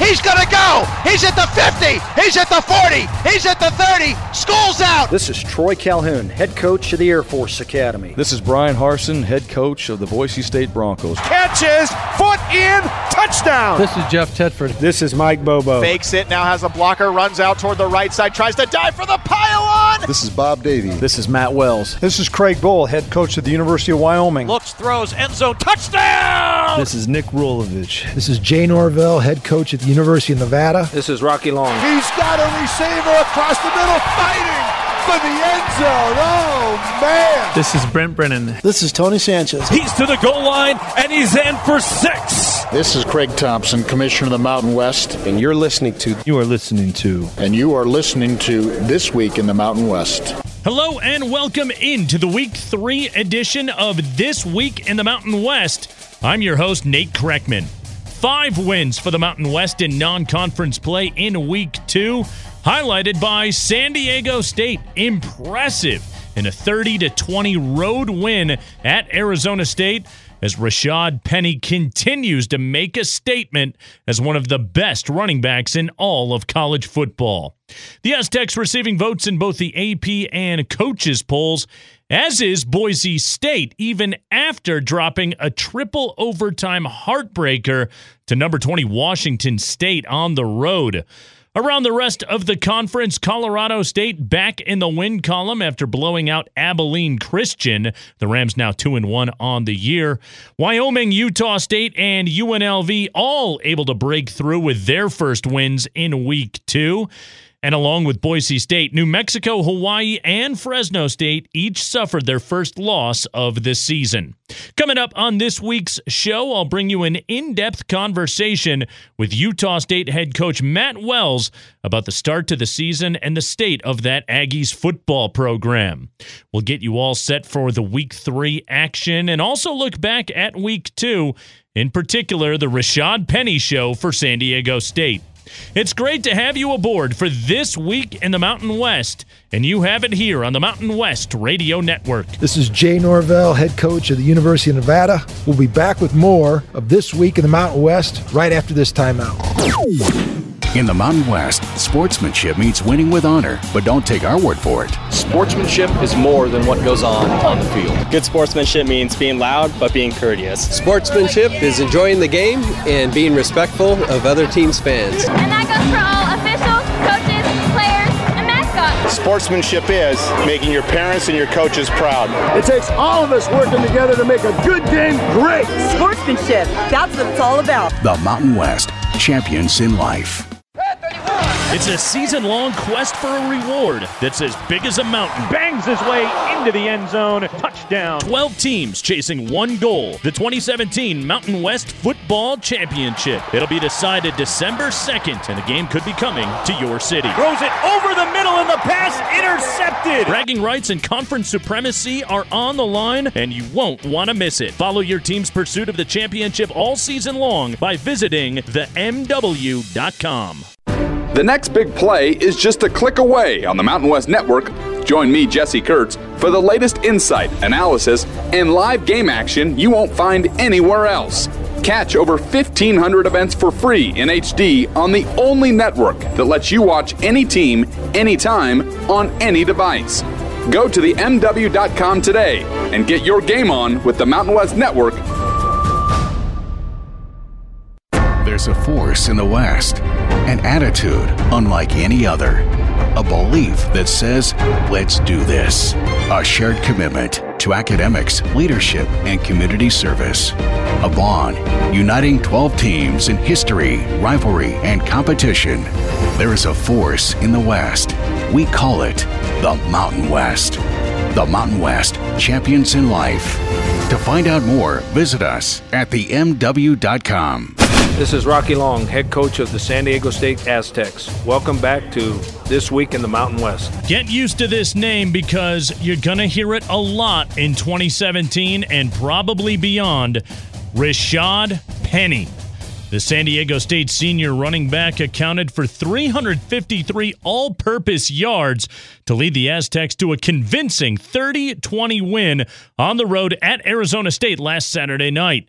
He's going to go. He's at the 50. He's at the 40. He's at the 30. School's out. This is Troy Calhoun, head coach of the Air Force Academy. This is Bryan Harsin, head coach of the Boise State Broncos. Catches, foot in, touchdown. This is Jeff Tedford. This is Mike Bobo. Fakes it, now has a blocker, runs out toward the right side, tries to dive for the pile on. This is Bob Davie. This is Matt Wells. This is Craig Bohl, head coach of the University of Wyoming. Looks, throws, end zone, touchdown. This is Nick Rolovich. This is Jay Norvell, head coach at the University of Nevada. This is Rocky Long. He's got a receiver across the middle, fighting for the end zone. Oh, man. This is Brent Brennan. This is Tony Sanchez. He's to the goal line, and he's in for six. This is Craig Thompson, Commissioner of the Mountain West. And you're listening to. You are listening to. And you are listening to This Week in the Mountain West. Hello and welcome into the week three edition of This Week in the Mountain West. I'm your host, Nate Kreckman. Five wins for the Mountain West in non conference play in week two, highlighted by San Diego State. Impressive in a 30 to 20 road win at Arizona State as Rashad Penny continues to make a statement as one of the best running backs in all of college football. The Aztecs receiving votes in both the AP and coaches polls, as is Boise State, even after dropping a triple overtime heartbreaker to number 20 Washington State on the road. Around the rest of the conference, Colorado State back in the win column after blowing out Abilene Christian. The Rams now 2 and 1 on the year. Wyoming, Utah State, and UNLV all able to break through with their first wins in week 2. And along with Boise State, New Mexico, Hawaii, and Fresno State each suffered their first loss of the season. Coming up on this week's show, I'll bring you an in depth conversation with Utah State head coach Matt Wells about the start to the season and the state of that Aggies football program. We'll get you all set for the week three action and also look back at week two, in particular, the Rashad Penny show for San Diego State. It's great to have you aboard for this week in the Mountain West, and you have it here on the Mountain West Radio Network. This is Jay Norvell, head coach of the University of Nevada. We'll be back with more of This Week in the Mountain West right after this timeout. In the Mountain West, sportsmanship means winning with honor, but don't take our word for it. Sportsmanship is more than what goes on on the field. Good sportsmanship means being loud but being courteous. Sportsmanship is enjoying the game and being respectful of other teams' fans. And that goes for all officials, coaches, players, and mascots. Sportsmanship is making your parents and your coaches proud. It takes all of us working together to make a good game great. Sportsmanship, that's what it's all about. The Mountain West, champions in life. It's a season long quest for a reward that's as big as a mountain. Bangs his way into the end zone. Touchdown. 12 teams chasing one goal the 2017 Mountain West Football Championship. It'll be decided December 2nd, and the game could be coming to your city. Throws it over the middle, and the pass intercepted. Bragging rights and conference supremacy are on the line, and you won't want to miss it. Follow your team's pursuit of the championship all season long by visiting themw.com. The next big play is just a click away on the Mountain West Network. Join me, Jesse Kurtz, for the latest insight, analysis, and live game action you won't find anywhere else. Catch over 1,500 events for free in HD on the only network that lets you watch any team, anytime, on any device. Go to the MW.com today and get your game on with the Mountain West Network There's a force in the West, an attitude unlike any other, a belief that says, let's do this, a shared commitment to academics, leadership, and community service, a bond uniting 12 teams in history, rivalry, and competition. There is a force in the West. We call it the Mountain West. The Mountain West, champions in life. To find out more, visit us at themw.com. This is Rocky Long, head coach of the San Diego State Aztecs. Welcome back to This Week in the Mountain West. Get used to this name because you're going to hear it a lot in 2017 and probably beyond. Rashad Penny. The San Diego State senior running back accounted for 353 all purpose yards to lead the Aztecs to a convincing 30 20 win on the road at Arizona State last Saturday night.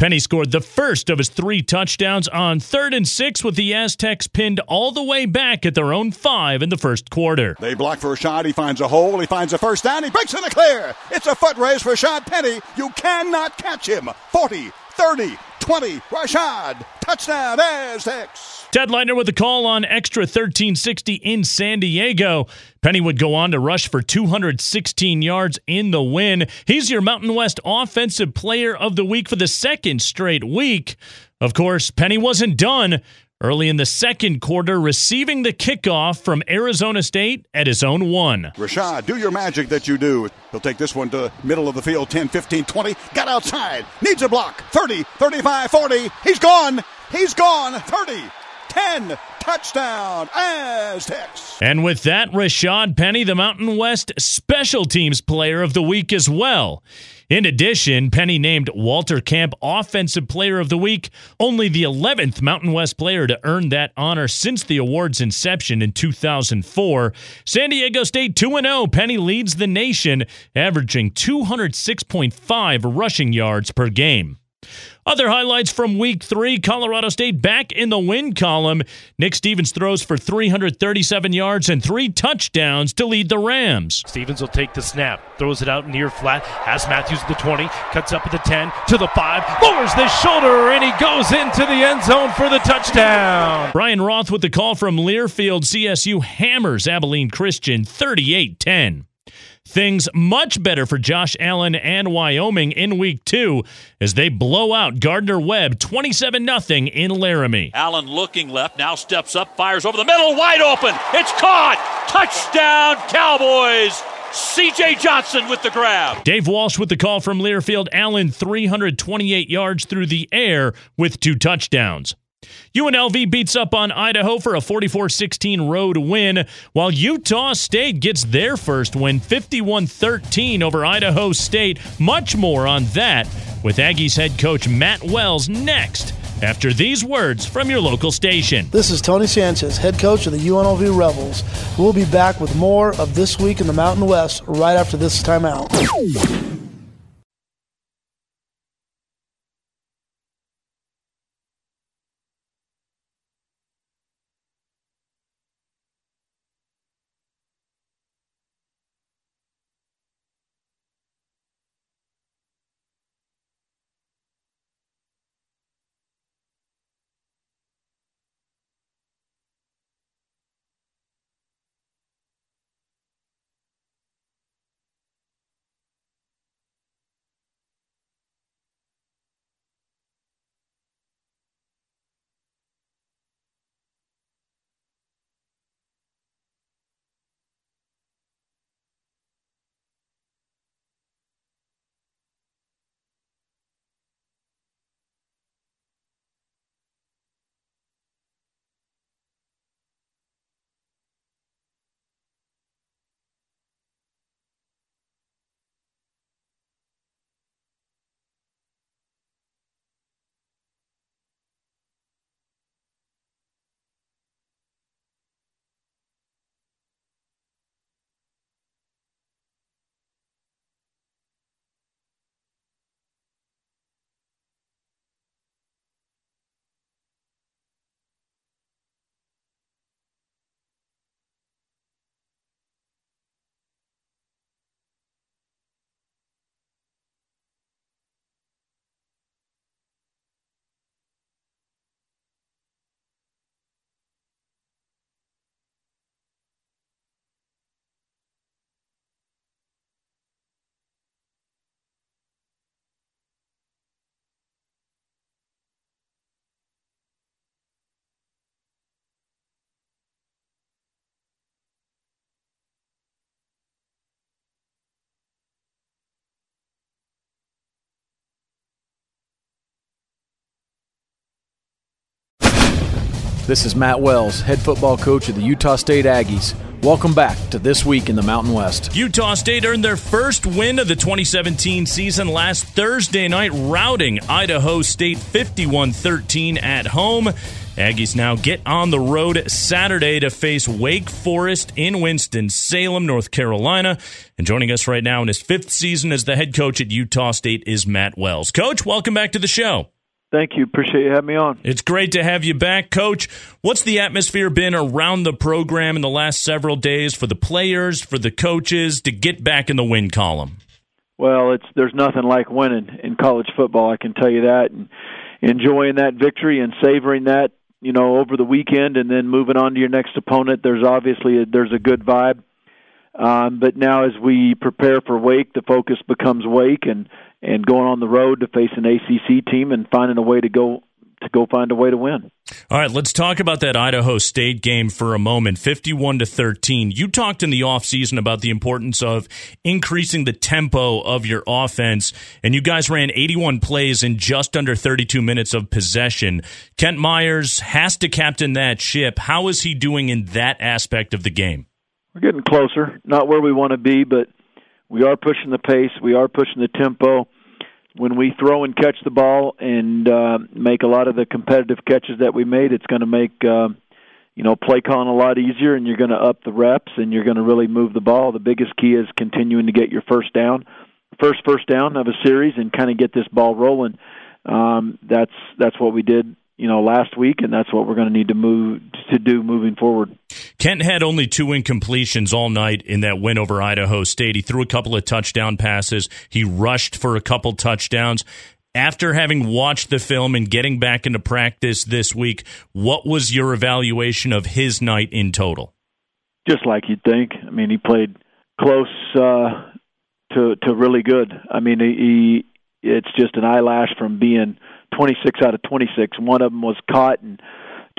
Penny scored the first of his three touchdowns on third and six with the Aztecs pinned all the way back at their own five in the first quarter. They block for a shot. He finds a hole. He finds a first down. He breaks in the clear. It's a foot race for Rashad Penny. You cannot catch him. 40, 30, 20. Rashad. Touchdown, Aztecs. Ted Leitner with the call on Extra 1360 in San Diego. Penny would go on to rush for 216 yards in the win. He's your Mountain West Offensive Player of the Week for the second straight week. Of course, Penny wasn't done. Early in the second quarter, receiving the kickoff from Arizona State at his own one. Rashad, do your magic that you do. He'll take this one to middle of the field, 10, 15, 20. Got outside. Needs a block. 30, 35, 40. He's gone. He's gone. 30, 10. Touchdown, Aztecs. And with that, Rashad Penny, the Mountain West Special Teams Player of the Week as well. In addition, Penny named Walter Camp Offensive Player of the Week, only the 11th Mountain West player to earn that honor since the award's inception in 2004. San Diego State 2 0, Penny leads the nation, averaging 206.5 rushing yards per game. Other highlights from week three Colorado State back in the win column. Nick Stevens throws for 337 yards and three touchdowns to lead the Rams. Stevens will take the snap, throws it out near flat, has Matthews at the 20, cuts up at the 10, to the 5, lowers the shoulder, and he goes into the end zone for the touchdown. Brian Roth with the call from Learfield. CSU hammers Abilene Christian 38 10. Things much better for Josh Allen and Wyoming in week two as they blow out Gardner Webb 27 0 in Laramie. Allen looking left, now steps up, fires over the middle, wide open. It's caught. Touchdown, Cowboys. CJ Johnson with the grab. Dave Walsh with the call from Learfield. Allen 328 yards through the air with two touchdowns. UNLV beats up on Idaho for a 44 16 road win, while Utah State gets their first win 51 13 over Idaho State. Much more on that with Aggies head coach Matt Wells next after these words from your local station. This is Tony Sanchez, head coach of the UNLV Rebels. We'll be back with more of This Week in the Mountain West right after this timeout. This is Matt Wells, head football coach of the Utah State Aggies. Welcome back to This Week in the Mountain West. Utah State earned their first win of the 2017 season last Thursday night, routing Idaho State 51 13 at home. Aggies now get on the road Saturday to face Wake Forest in Winston-Salem, North Carolina. And joining us right now in his fifth season as the head coach at Utah State is Matt Wells. Coach, welcome back to the show. Thank you. Appreciate you having me on. It's great to have you back, Coach. What's the atmosphere been around the program in the last several days for the players, for the coaches to get back in the win column? Well, it's there's nothing like winning in college football. I can tell you that, and enjoying that victory and savoring that, you know, over the weekend, and then moving on to your next opponent. There's obviously a, there's a good vibe. Um, but now, as we prepare for Wake, the focus becomes Wake, and and going on the road to face an ACC team and finding a way to go to go find a way to win. All right, let's talk about that Idaho State game for a moment. 51 to 13. You talked in the offseason about the importance of increasing the tempo of your offense, and you guys ran 81 plays in just under 32 minutes of possession. Kent Myers has to captain that ship. How is he doing in that aspect of the game? We're getting closer. Not where we want to be, but we are pushing the pace. We are pushing the tempo. When we throw and catch the ball and uh, make a lot of the competitive catches that we made, it's going to make uh, you know play calling a lot easier, and you're going to up the reps, and you're going to really move the ball. The biggest key is continuing to get your first down, first first down of a series, and kind of get this ball rolling. Um, that's that's what we did you know last week, and that's what we're going to need to move to do moving forward. Kent had only two incompletions all night in that win over Idaho State. He threw a couple of touchdown passes. He rushed for a couple touchdowns. After having watched the film and getting back into practice this week, what was your evaluation of his night in total? Just like you'd think. I mean, he played close uh, to to really good. I mean, he, he it's just an eyelash from being 26 out of 26. One of them was caught and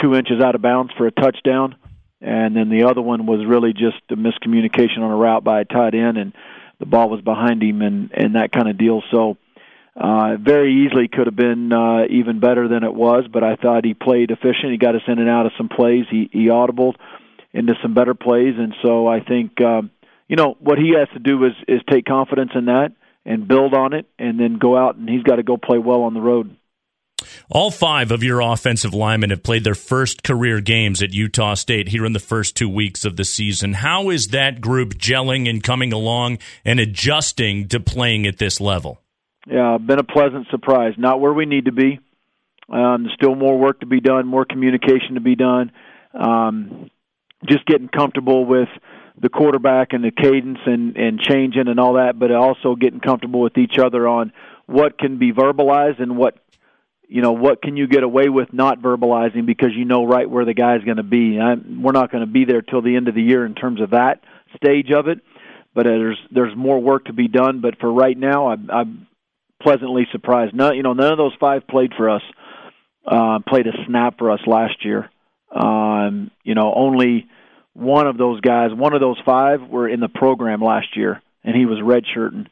two inches out of bounds for a touchdown, and then the other one was really just a miscommunication on a route by a tight end, and the ball was behind him, and and that kind of deal. So. Uh, very easily could have been uh, even better than it was, but I thought he played efficient. He got us in and out of some plays. He he audibled into some better plays, and so I think um, you know what he has to do is is take confidence in that and build on it, and then go out and he's got to go play well on the road. All five of your offensive linemen have played their first career games at Utah State here in the first two weeks of the season. How is that group gelling and coming along and adjusting to playing at this level? Yeah, been a pleasant surprise. Not where we need to be. Um, still more work to be done, more communication to be done. Um, just getting comfortable with the quarterback and the cadence and, and changing and all that, but also getting comfortable with each other on what can be verbalized and what you know what can you get away with not verbalizing because you know right where the guy's going to be. I, we're not going to be there till the end of the year in terms of that stage of it, but there's there's more work to be done. But for right now, I'm, I'm pleasantly surprised. None, you know, none of those five played for us. Uh, played a snap for us last year. Um, you know, only one of those guys, one of those five, were in the program last year, and he was redshirting.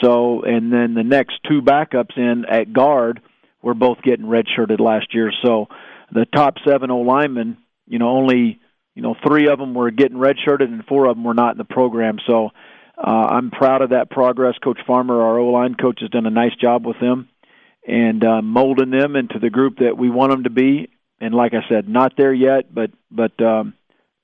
So, and then the next two backups in at guard were both getting redshirted last year. So the top seven O linemen, you know, only you know three of them were getting redshirted and four of them were not in the program. So uh, I'm proud of that progress. Coach Farmer, our O line coach, has done a nice job with them and uh, molding them into the group that we want them to be. And like I said, not there yet, but but um,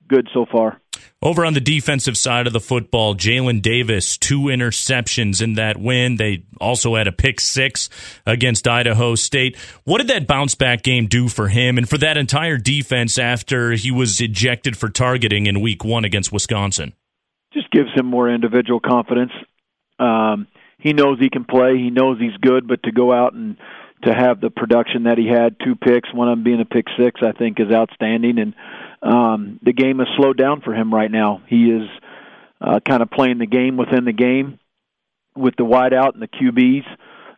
good so far. Over on the defensive side of the football, Jalen Davis, two interceptions in that win. They also had a pick six against Idaho State. What did that bounce back game do for him and for that entire defense after he was ejected for targeting in week one against Wisconsin? Just gives him more individual confidence. Um, he knows he can play. He knows he's good, but to go out and to have the production that he had, two picks, one of them being a pick six, I think is outstanding. And um, the game has slowed down for him right now. He is uh, kind of playing the game within the game with the wideout and the QBs,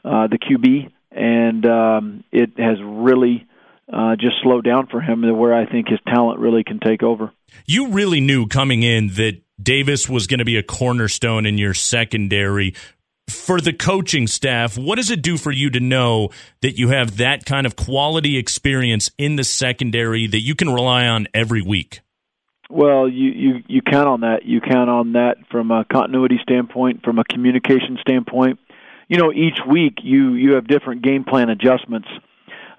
uh, the QB, and um, it has really uh, just slowed down for him where I think his talent really can take over. You really knew coming in that Davis was going to be a cornerstone in your secondary for the coaching staff, what does it do for you to know that you have that kind of quality experience in the secondary that you can rely on every week? Well, you, you, you count on that. You count on that from a continuity standpoint, from a communication standpoint. You know, each week you, you have different game plan adjustments.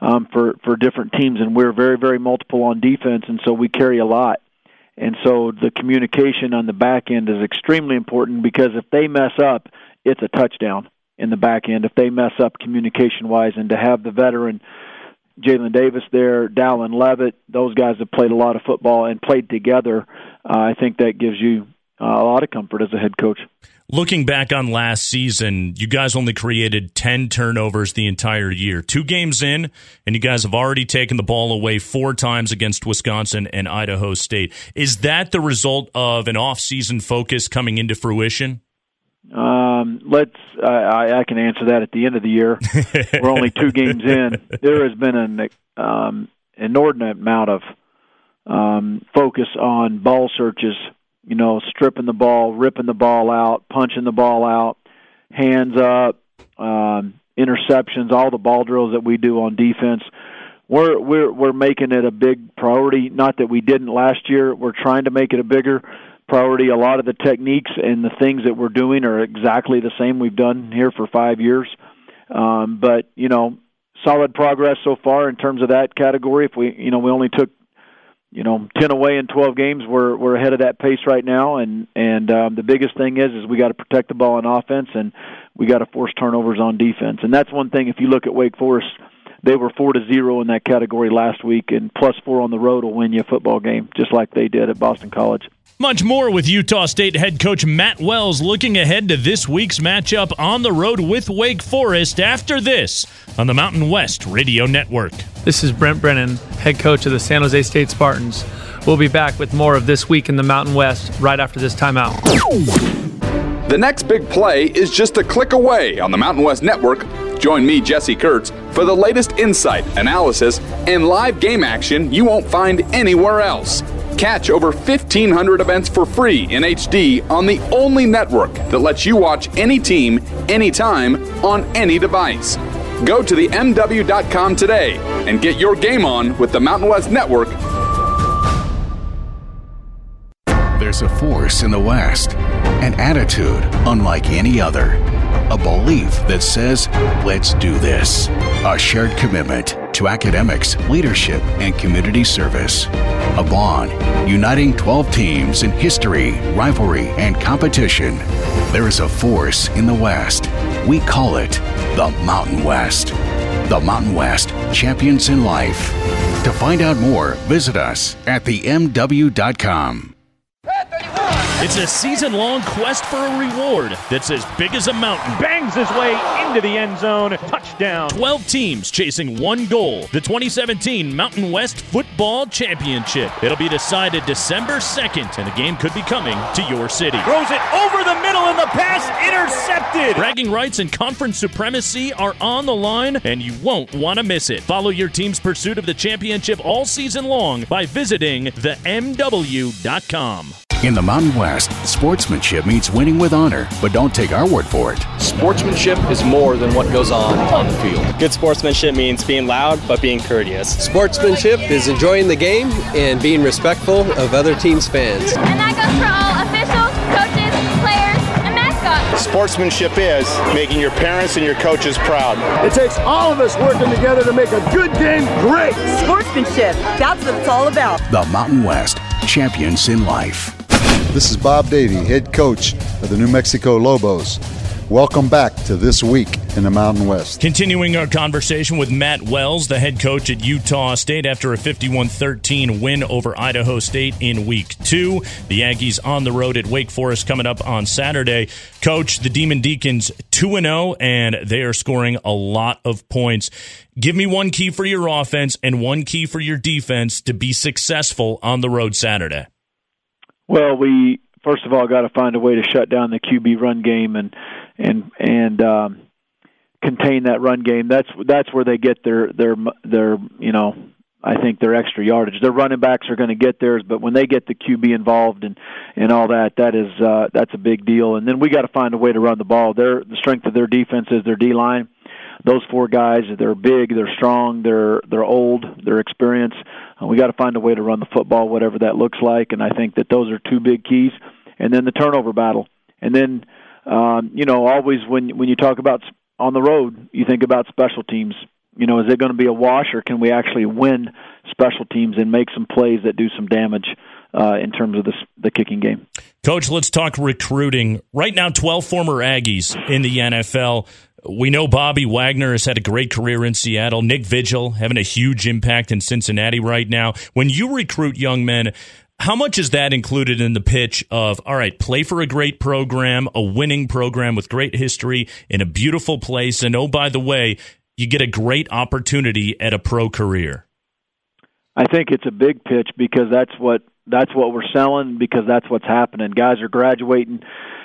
um, for for different teams, and we're very very multiple on defense, and so we carry a lot. And so the communication on the back end is extremely important because if they mess up, it's a touchdown in the back end. If they mess up communication wise, and to have the veteran Jalen Davis there, Dallin Leavitt, those guys have played a lot of football and played together. Uh, I think that gives you uh, a lot of comfort as a head coach. Looking back on last season, you guys only created 10 turnovers the entire year. Two games in, and you guys have already taken the ball away four times against Wisconsin and Idaho State. Is that the result of an off-season focus coming into fruition? Um, let's. I, I can answer that at the end of the year. We're only two games in. There has been an um, inordinate amount of um, focus on ball searches you know, stripping the ball, ripping the ball out, punching the ball out, hands up, um, interceptions, all the ball drills that we do on defense. We're we're we're making it a big priority. Not that we didn't last year. We're trying to make it a bigger priority. A lot of the techniques and the things that we're doing are exactly the same we've done here for five years. Um, but you know, solid progress so far in terms of that category. If we you know we only took you know, ten away in twelve games. We're we're ahead of that pace right now, and and um, the biggest thing is is we got to protect the ball on offense, and we got to force turnovers on defense. And that's one thing. If you look at Wake Forest, they were four to zero in that category last week, and plus four on the road will win you a football game, just like they did at Boston College. Much more with Utah State head coach Matt Wells looking ahead to this week's matchup on the road with Wake Forest after this on the Mountain West Radio Network. This is Brent Brennan, head coach of the San Jose State Spartans. We'll be back with more of This Week in the Mountain West right after this timeout. The next big play is just a click away on the Mountain West Network. Join me, Jesse Kurtz, for the latest insight, analysis, and live game action you won't find anywhere else. Catch over 1,500 events for free in HD on the only network that lets you watch any team, anytime, on any device. Go to the MW.com today and get your game on with the Mountain West Network. There's a force in the West, an attitude unlike any other, a belief that says, let's do this, a shared commitment to academics, leadership, and community service. A bond uniting 12 teams in history, rivalry, and competition. There is a force in the West. We call it the Mountain West. The Mountain West, champions in life. To find out more, visit us at themw.com. It's a season long quest for a reward that's as big as a mountain. Bangs his way into the end zone. Touchdown. 12 teams chasing one goal the 2017 Mountain West Football Championship. It'll be decided December 2nd, and the game could be coming to your city. Throws it over the middle, and the pass intercepted. Bragging rights and conference supremacy are on the line, and you won't want to miss it. Follow your team's pursuit of the championship all season long by visiting themw.com. In the Mountain West, sportsmanship means winning with honor, but don't take our word for it. Sportsmanship is more than what goes on on the field. Good sportsmanship means being loud but being courteous. Sportsmanship is enjoying the game and being respectful of other teams' fans. And that goes for all officials, coaches, players, and mascots. Sportsmanship is making your parents and your coaches proud. It takes all of us working together to make a good game great. Sportsmanship, that's what it's all about. The Mountain West, champions in life. This is Bob Davie, head coach of the New Mexico Lobos. Welcome back to This Week in the Mountain West. Continuing our conversation with Matt Wells, the head coach at Utah State, after a 51 13 win over Idaho State in week two. The Aggies on the road at Wake Forest coming up on Saturday. Coach, the Demon Deacons 2 0, and they are scoring a lot of points. Give me one key for your offense and one key for your defense to be successful on the road Saturday. Well, we first of all got to find a way to shut down the QB run game and and and um, contain that run game. That's that's where they get their their their you know I think their extra yardage. Their running backs are going to get theirs, but when they get the QB involved and and all that, that is uh, that's a big deal. And then we got to find a way to run the ball. Their the strength of their defense is their D line. Those four guys, they're big, they're strong, they're they're old, they're experienced. We got to find a way to run the football, whatever that looks like. And I think that those are two big keys. And then the turnover battle. And then um, you know, always when when you talk about on the road, you think about special teams. you know, is it going to be a wash or can we actually win special teams and make some plays that do some damage uh, in terms of the, the kicking game? Coach, let's talk recruiting. Right now, 12 former Aggies in the NFL. We know Bobby Wagner has had a great career in Seattle. Nick Vigil having a huge impact in Cincinnati right now. When you recruit young men, how much is that included in the pitch of, all right, play for a great program, a winning program with great history in a beautiful place, and oh, by the way, you get a great opportunity at a pro career? I think it's a big pitch because that's what that's what we're selling because that's what's happening. Guys are graduating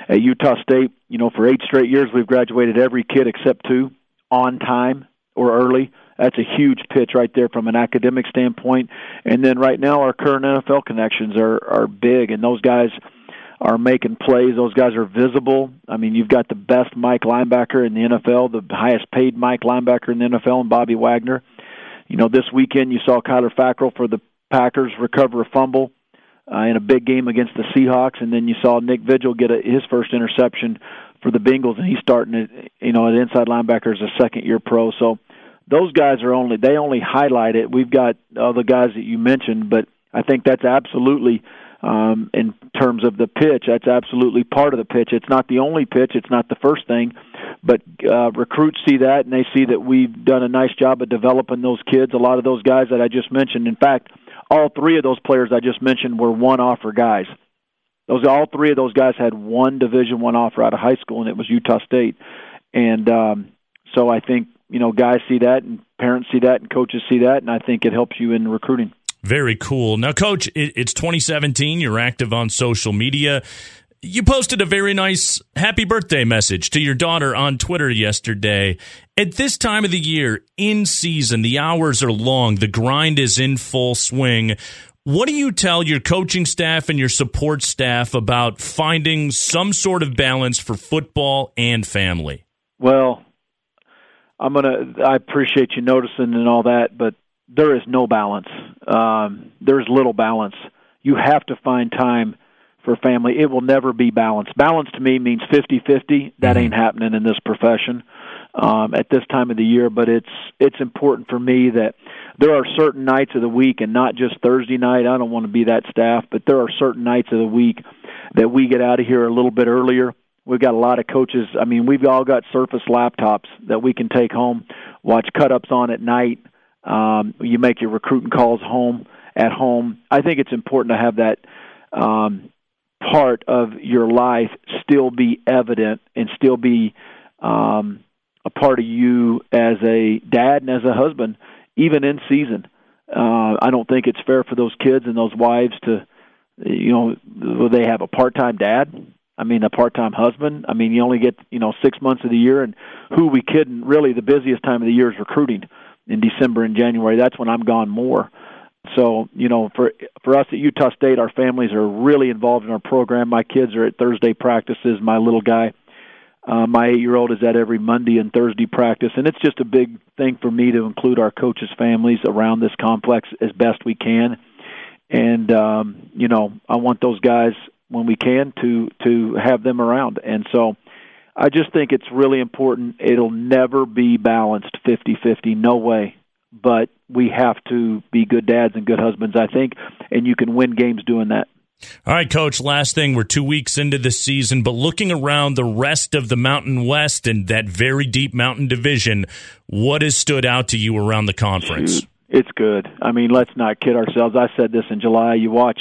at Utah State. You know, for eight straight years, we've graduated every kid except two on time or early. That's a huge pitch right there from an academic standpoint. And then right now, our current NFL connections are are big, and those guys are making plays. Those guys are visible. I mean, you've got the best Mike linebacker in the NFL, the highest paid Mike linebacker in the NFL, and Bobby Wagner. You know, this weekend you saw Kyler Fackrell for the Packers recover a fumble uh, in a big game against the Seahawks, and then you saw Nick Vigil get a, his first interception for the Bengals, and he's starting at you know at inside linebacker as a second year pro. So those guys are only they only highlight it. We've got the guys that you mentioned, but I think that's absolutely um, in terms of the pitch. That's absolutely part of the pitch. It's not the only pitch. It's not the first thing, but uh, recruits see that and they see that we've done a nice job of developing those kids. A lot of those guys that I just mentioned. In fact, all three of those players I just mentioned were one offer guys. Those all three of those guys had one Division One offer out of high school, and it was Utah State. And um, so I think you know guys see that, and parents see that, and coaches see that, and I think it helps you in recruiting. Very cool. Now, Coach, it's 2017. You're active on social media. You posted a very nice happy birthday message to your daughter on Twitter yesterday. At this time of the year, in season, the hours are long, the grind is in full swing. What do you tell your coaching staff and your support staff about finding some sort of balance for football and family? Well, I'm gonna. I appreciate you noticing and all that, but there is no balance. Um, there's little balance. You have to find time for family. It will never be balanced. Balance to me means 50-50. That ain't happening in this profession um, at this time of the year. But it's it's important for me that there are certain nights of the week, and not just Thursday night. I don't want to be that staff, but there are certain nights of the week that we get out of here a little bit earlier. We've got a lot of coaches. I mean, we've all got Surface laptops that we can take home, watch cut ups on at night. Um, you make your recruiting calls home at home. I think it's important to have that um, part of your life still be evident and still be um, a part of you as a dad and as a husband, even in season. Uh, I don't think it's fair for those kids and those wives to, you know, they have a part-time dad. I mean, a part-time husband. I mean, you only get you know six months of the year, and who we kidding? Really, the busiest time of the year is recruiting in December and January. That's when I'm gone more. So, you know, for for us at Utah State, our families are really involved in our program. My kids are at Thursday practices. My little guy, uh, my eight-year-old, is at every Monday and Thursday practice, and it's just a big thing for me to include our coaches' families around this complex as best we can. And um, you know, I want those guys when we can to to have them around. And so, I just think it's really important. It'll never be balanced fifty-fifty. No way but we have to be good dads and good husbands, I think, and you can win games doing that. All right, coach, last thing. We're two weeks into the season, but looking around the rest of the Mountain West and that very deep mountain division, what has stood out to you around the conference? It's good. I mean, let's not kid ourselves. I said this in July. You watch,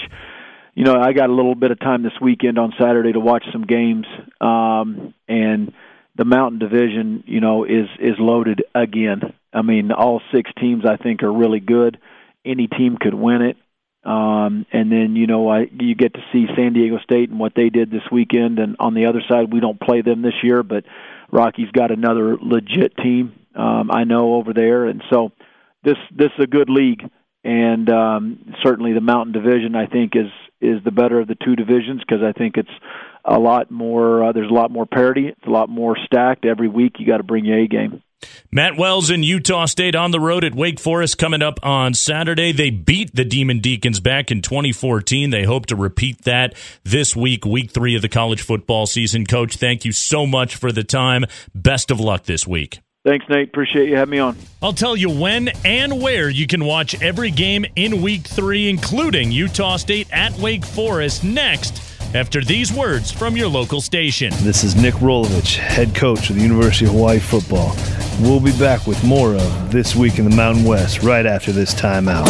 you know, I got a little bit of time this weekend on Saturday to watch some games, um, and the Mountain Division, you know, is is loaded again. I mean, all six teams I think are really good. Any team could win it. Um, and then you know I, you get to see San Diego State and what they did this weekend. And on the other side, we don't play them this year, but Rocky's got another legit team. Um, I know over there, and so this this is a good league. And um, certainly the Mountain Division, I think, is is the better of the two divisions because I think it's a lot more. Uh, there's a lot more parity. It's a lot more stacked. Every week, you got to bring your A game. Matt Wells in Utah State on the road at Wake Forest coming up on Saturday. They beat the Demon Deacons back in 2014. They hope to repeat that this week, week three of the college football season. Coach, thank you so much for the time. Best of luck this week. Thanks, Nate. Appreciate you having me on. I'll tell you when and where you can watch every game in week three, including Utah State at Wake Forest next after these words from your local station. This is Nick Rolovich, head coach of the University of Hawaii football. We'll be back with more of This Week in the Mountain West right after this timeout.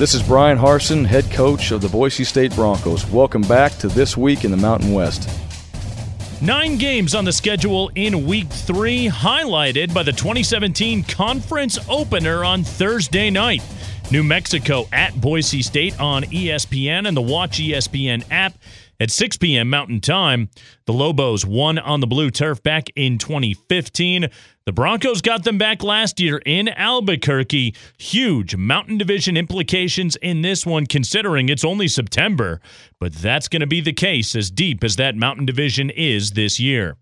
This is Bryan Harsin, head coach of the Boise State Broncos. Welcome back to This Week in the Mountain West. Nine games on the schedule in week three, highlighted by the 2017 conference opener on Thursday night. New Mexico at Boise State on ESPN and the Watch ESPN app at 6 p.m. Mountain Time. The Lobos won on the blue turf back in 2015. The Broncos got them back last year in Albuquerque. Huge Mountain Division implications in this one, considering it's only September. But that's going to be the case as deep as that Mountain Division is this year.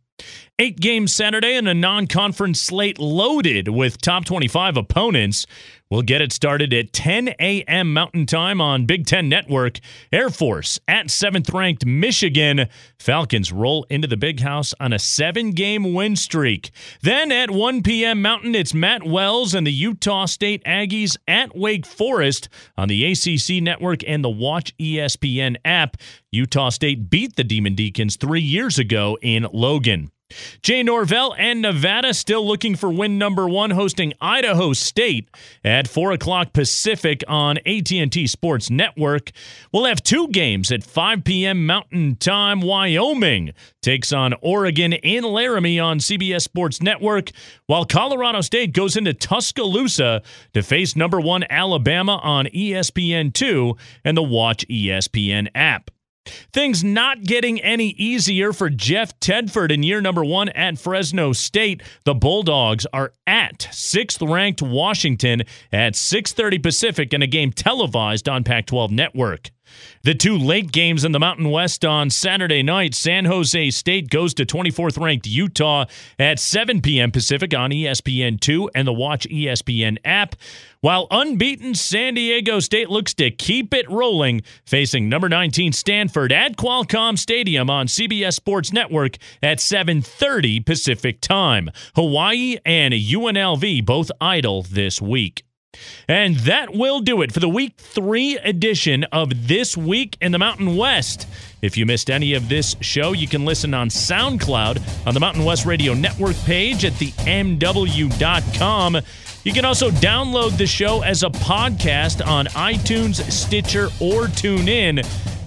Eight games Saturday and a non conference slate loaded with top 25 opponents. We'll get it started at 10 a.m. Mountain Time on Big Ten Network. Air Force at seventh ranked Michigan. Falcons roll into the big house on a seven game win streak. Then at 1 p.m. Mountain, it's Matt Wells and the Utah State Aggies at Wake Forest on the ACC Network and the Watch ESPN app. Utah State beat the Demon Deacons three years ago in Logan. Jay Norvell and Nevada still looking for win number one, hosting Idaho State at four o'clock Pacific on AT&T Sports Network. We'll have two games at 5 p.m. Mountain Time. Wyoming takes on Oregon in Laramie on CBS Sports Network, while Colorado State goes into Tuscaloosa to face number one Alabama on ESPN2 and the Watch ESPN app. Things not getting any easier for Jeff Tedford in year number one at Fresno State. The Bulldogs are at sixth-ranked Washington at 6:30 Pacific in a game televised on Pac-12 Network. The two late games in the Mountain West on Saturday night, San Jose State goes to 24th ranked Utah at 7 p.m. Pacific on ESPN2 and the Watch ESPN app, while unbeaten San Diego State looks to keep it rolling, facing number 19 Stanford at Qualcomm Stadium on CBS Sports Network at 7:30 Pacific time. Hawaii and UNLV both idle this week. And that will do it for the week three edition of This Week in the Mountain West. If you missed any of this show, you can listen on SoundCloud on the Mountain West Radio Network page at the MW.com. You can also download the show as a podcast on iTunes, Stitcher, or TuneIn.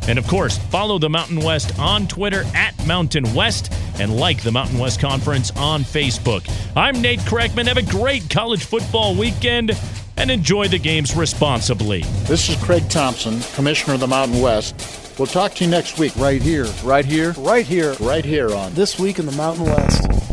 And of course, follow the Mountain West on Twitter at Mountain West and like the Mountain West Conference on Facebook. I'm Nate Kreckman. Have a great college football weekend and enjoy the games responsibly. This is Craig Thompson, Commissioner of the Mountain West. We'll talk to you next week. Right here. Right here. Right here. Right here on This Week in the Mountain West.